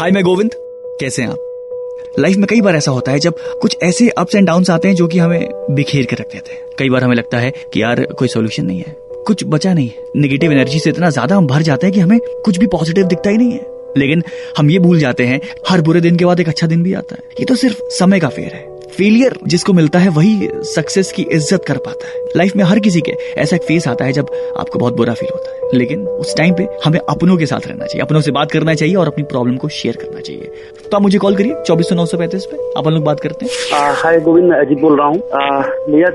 हाय, मैं गोविंद। कैसे हैं आप? लाइफ में कई बार ऐसा होता है जब कुछ ऐसे अप्स एंड डाउन आते हैं जो कि हमें बिखेर के रख देते हैं। कई बार हमें लगता है कि यार, कोई सोल्यूशन नहीं है। कुछ बचा नहीं है। निगेटिव एनर्जी से इतना ज़्यादा हम भर जाते हैं कि हमें कुछ भी पॉजिटिव दिखता ही नहीं है। लेकिन हम ये भूल जाते हैं, हर बुरे दिन के बाद एक अच्छा दिन भी आता है। ये तो सिर्फ़ समय का फेर है। फेलियर जिसको मिलता है, वही सक्सेस की इज़्ज़त कर पाता है। लाइफ में हर किसी के ऐसा एक फेस आता है जब आपको बहुत बुरा फील होता है। लेकिन उस टाइम पे हमें अपनों के साथ रहना चाहिए, अपनों से बात करना चाहिए और अपनी प्रॉब्लम को शेयर करना चाहिए। तो आप मुझे कॉल करिए चौबीस सौ नौ सौ पैंतीस पे। अपन लोग बात करते हैं। हाय गोविंद अजीत बोल रहा हूँ। भैया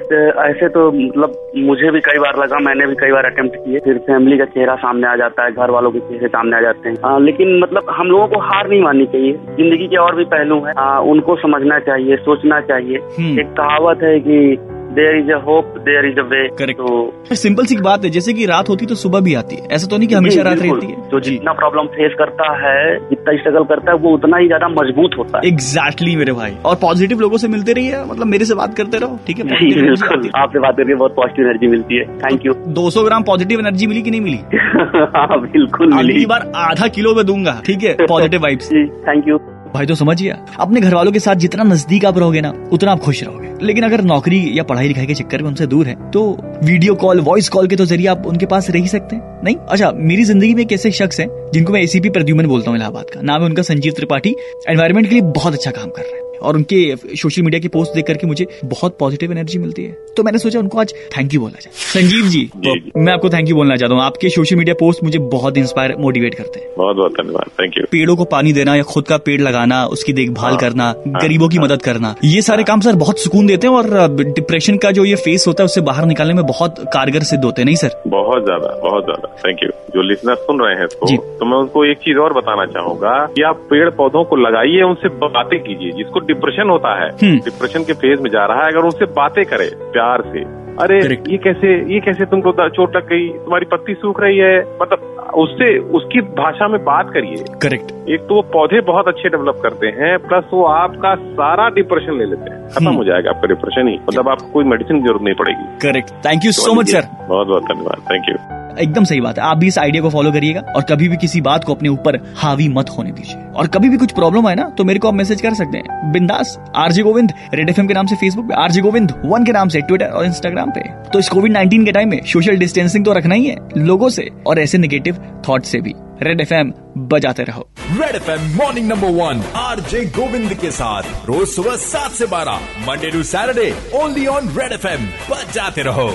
ऐसे तो मतलब मुझे भी कई बार लगा मैंने भी कई बार अटेम्प्ट किए। फिर फैमिली का चेहरा सामने आ जाता है घर वालों के चेहरे सामने आ जाते हैं। आ, लेकिन मतलब हम लोगों को हार नहीं माननी चाहिए। ज़िंदगी के और भी पहलू है। आ, उनको समझना चाहिए सोचना चाहिए। हम्म। एक कहावत है कि there is a hope there is a way Correct. तो सिंपल सी बात है जैसे कि रात होती तो सुबह भी आती है। ऐसा तो नहीं कि हमेशा रात। रहती है? जो जितना प्रॉब्लम फेस करता है जितना स्ट्रगल करता है वो उतना ही ज़्यादा मज़बूत होता है। एग्जैक्टली exactly, मेरे भाई। और पॉजिटिव लोगों से मिलते रहिए मतलब मेरे से बात करते रहो ठीक है? बिल्कुल। आपसे बात करके बहुत पॉजिटिव एनर्जी मिलती है। थैंक यू है 200 ग्राम पॉजिटिव एनर्जी मिली कि नहीं मिली? हाँ बिल्कुल मिली। बार आधा किलो में दूँगा ठीक है? पॉजिटिव वाइब्स थैंक यू भाई तो समझिए, अपने घर वालों के साथ जितना नज़दीक आप रहोगे ना, उतना आप खुश रहोगे। लेकिन अगर नौकरी या पढ़ाई लिखाई के चक्कर में उनसे दूर है तो वीडियो कॉल वॉइस कॉल के तो ज़रिए आप उनके पास रह ही सकते हैं, नहीं? अच्छा मेरी ज़िंदगी में एक ऐसे शख्स है, जिनको मैं एसीपी प्रद्युमन बोलता हूँ इलाहाबाद का। नाम है उनका संजीव त्रिपाठी एनवायरमेंट के लिए बहुत अच्छा काम कर रहे हैं। और उनके सोशल मीडिया की पोस्ट देख करके मुझे बहुत पॉजिटिव एनर्जी मिलती है। तो मैंने सोचा उनको आज थैंक यू बोला जाए। संजीव जी, जी। मैं आपको थैंक यू बोलना चाहता हूँ। आपके सोशल मीडिया पोस्ट मुझे बहुत इंस्पायर मोटिवेट करते हैं। बहुत बहुत धन्यवाद। थैंक यू पेड़ों को पानी देना या खुद का पेड़ लगाना उसकी देखभाल हाँ, करना हाँ, गरीबों की हाँ। मदद करना ये सारे काम सर बहुत सुकून देते हैं और डिप्रेशन का जो ये फेस होता है उससे बाहर निकालने में बहुत कारगर सिद्ध होते हैं नहीं सर? बहुत ज़्यादा बहुत ज़्यादा। थैंक यू जो लिसनर सुन रहे हैं इसको तो मैं उनको एक चीज़ और बताना चाहूँगा कि आप पेड़ पौधों को लगाइए उनसे बातें कीजिए जिसको डिप्रेशन होता है हम्म। डिप्रेशन के फ़ेज़ में जा रहा है अगर उनसे बातें करे प्यार से अरे Correct. ये कैसे ये कैसे तुमको चोट लग गई तुम्हारी पत्ती सूख रही है मतलब उससे उसकी भाषा में बात करिए। करेक्ट एक तो वो पौधे बहुत अच्छे डेवलप करते हैं प्लस वो आपका सारा डिप्रेशन ले लेते हैं। खत्म हम्म। हो जाएगा आपका डिप्रेशन ही। मतलब आपको कोई मेडिसिन की ज़रूरत नहीं पड़ेगी। Correct thank you so much sir बहुत बहुत धन्यवाद। थैंक यू एकदम सही बात है। आप भी इस आइडिया को फॉलो करिएगा और कभी भी किसी बात को अपने ऊपर हावी मत होने दीजिए। और कभी भी कुछ प्रॉब्लम आए ना तो मेरे को आप मैसेज कर सकते हैं। बिंदास आरजे गोविंद रेड एफएम के नाम से फेसबुक पे आरजे गोविंद वन के नाम से ट्विटर और इंस्टाग्राम पे। तो इस कोविड 19 के टाइम में सोशल डिस्टेंसिंग तो रखना ही है, लोगों से और ऐसे निगेटिव थॉट से भी। रेड एफएम बजाते रहो। Red FM morning number one R J Govind के साथ। रोज सुबह सात से बारह Monday to Saturday only on Red FM बजाते रहो।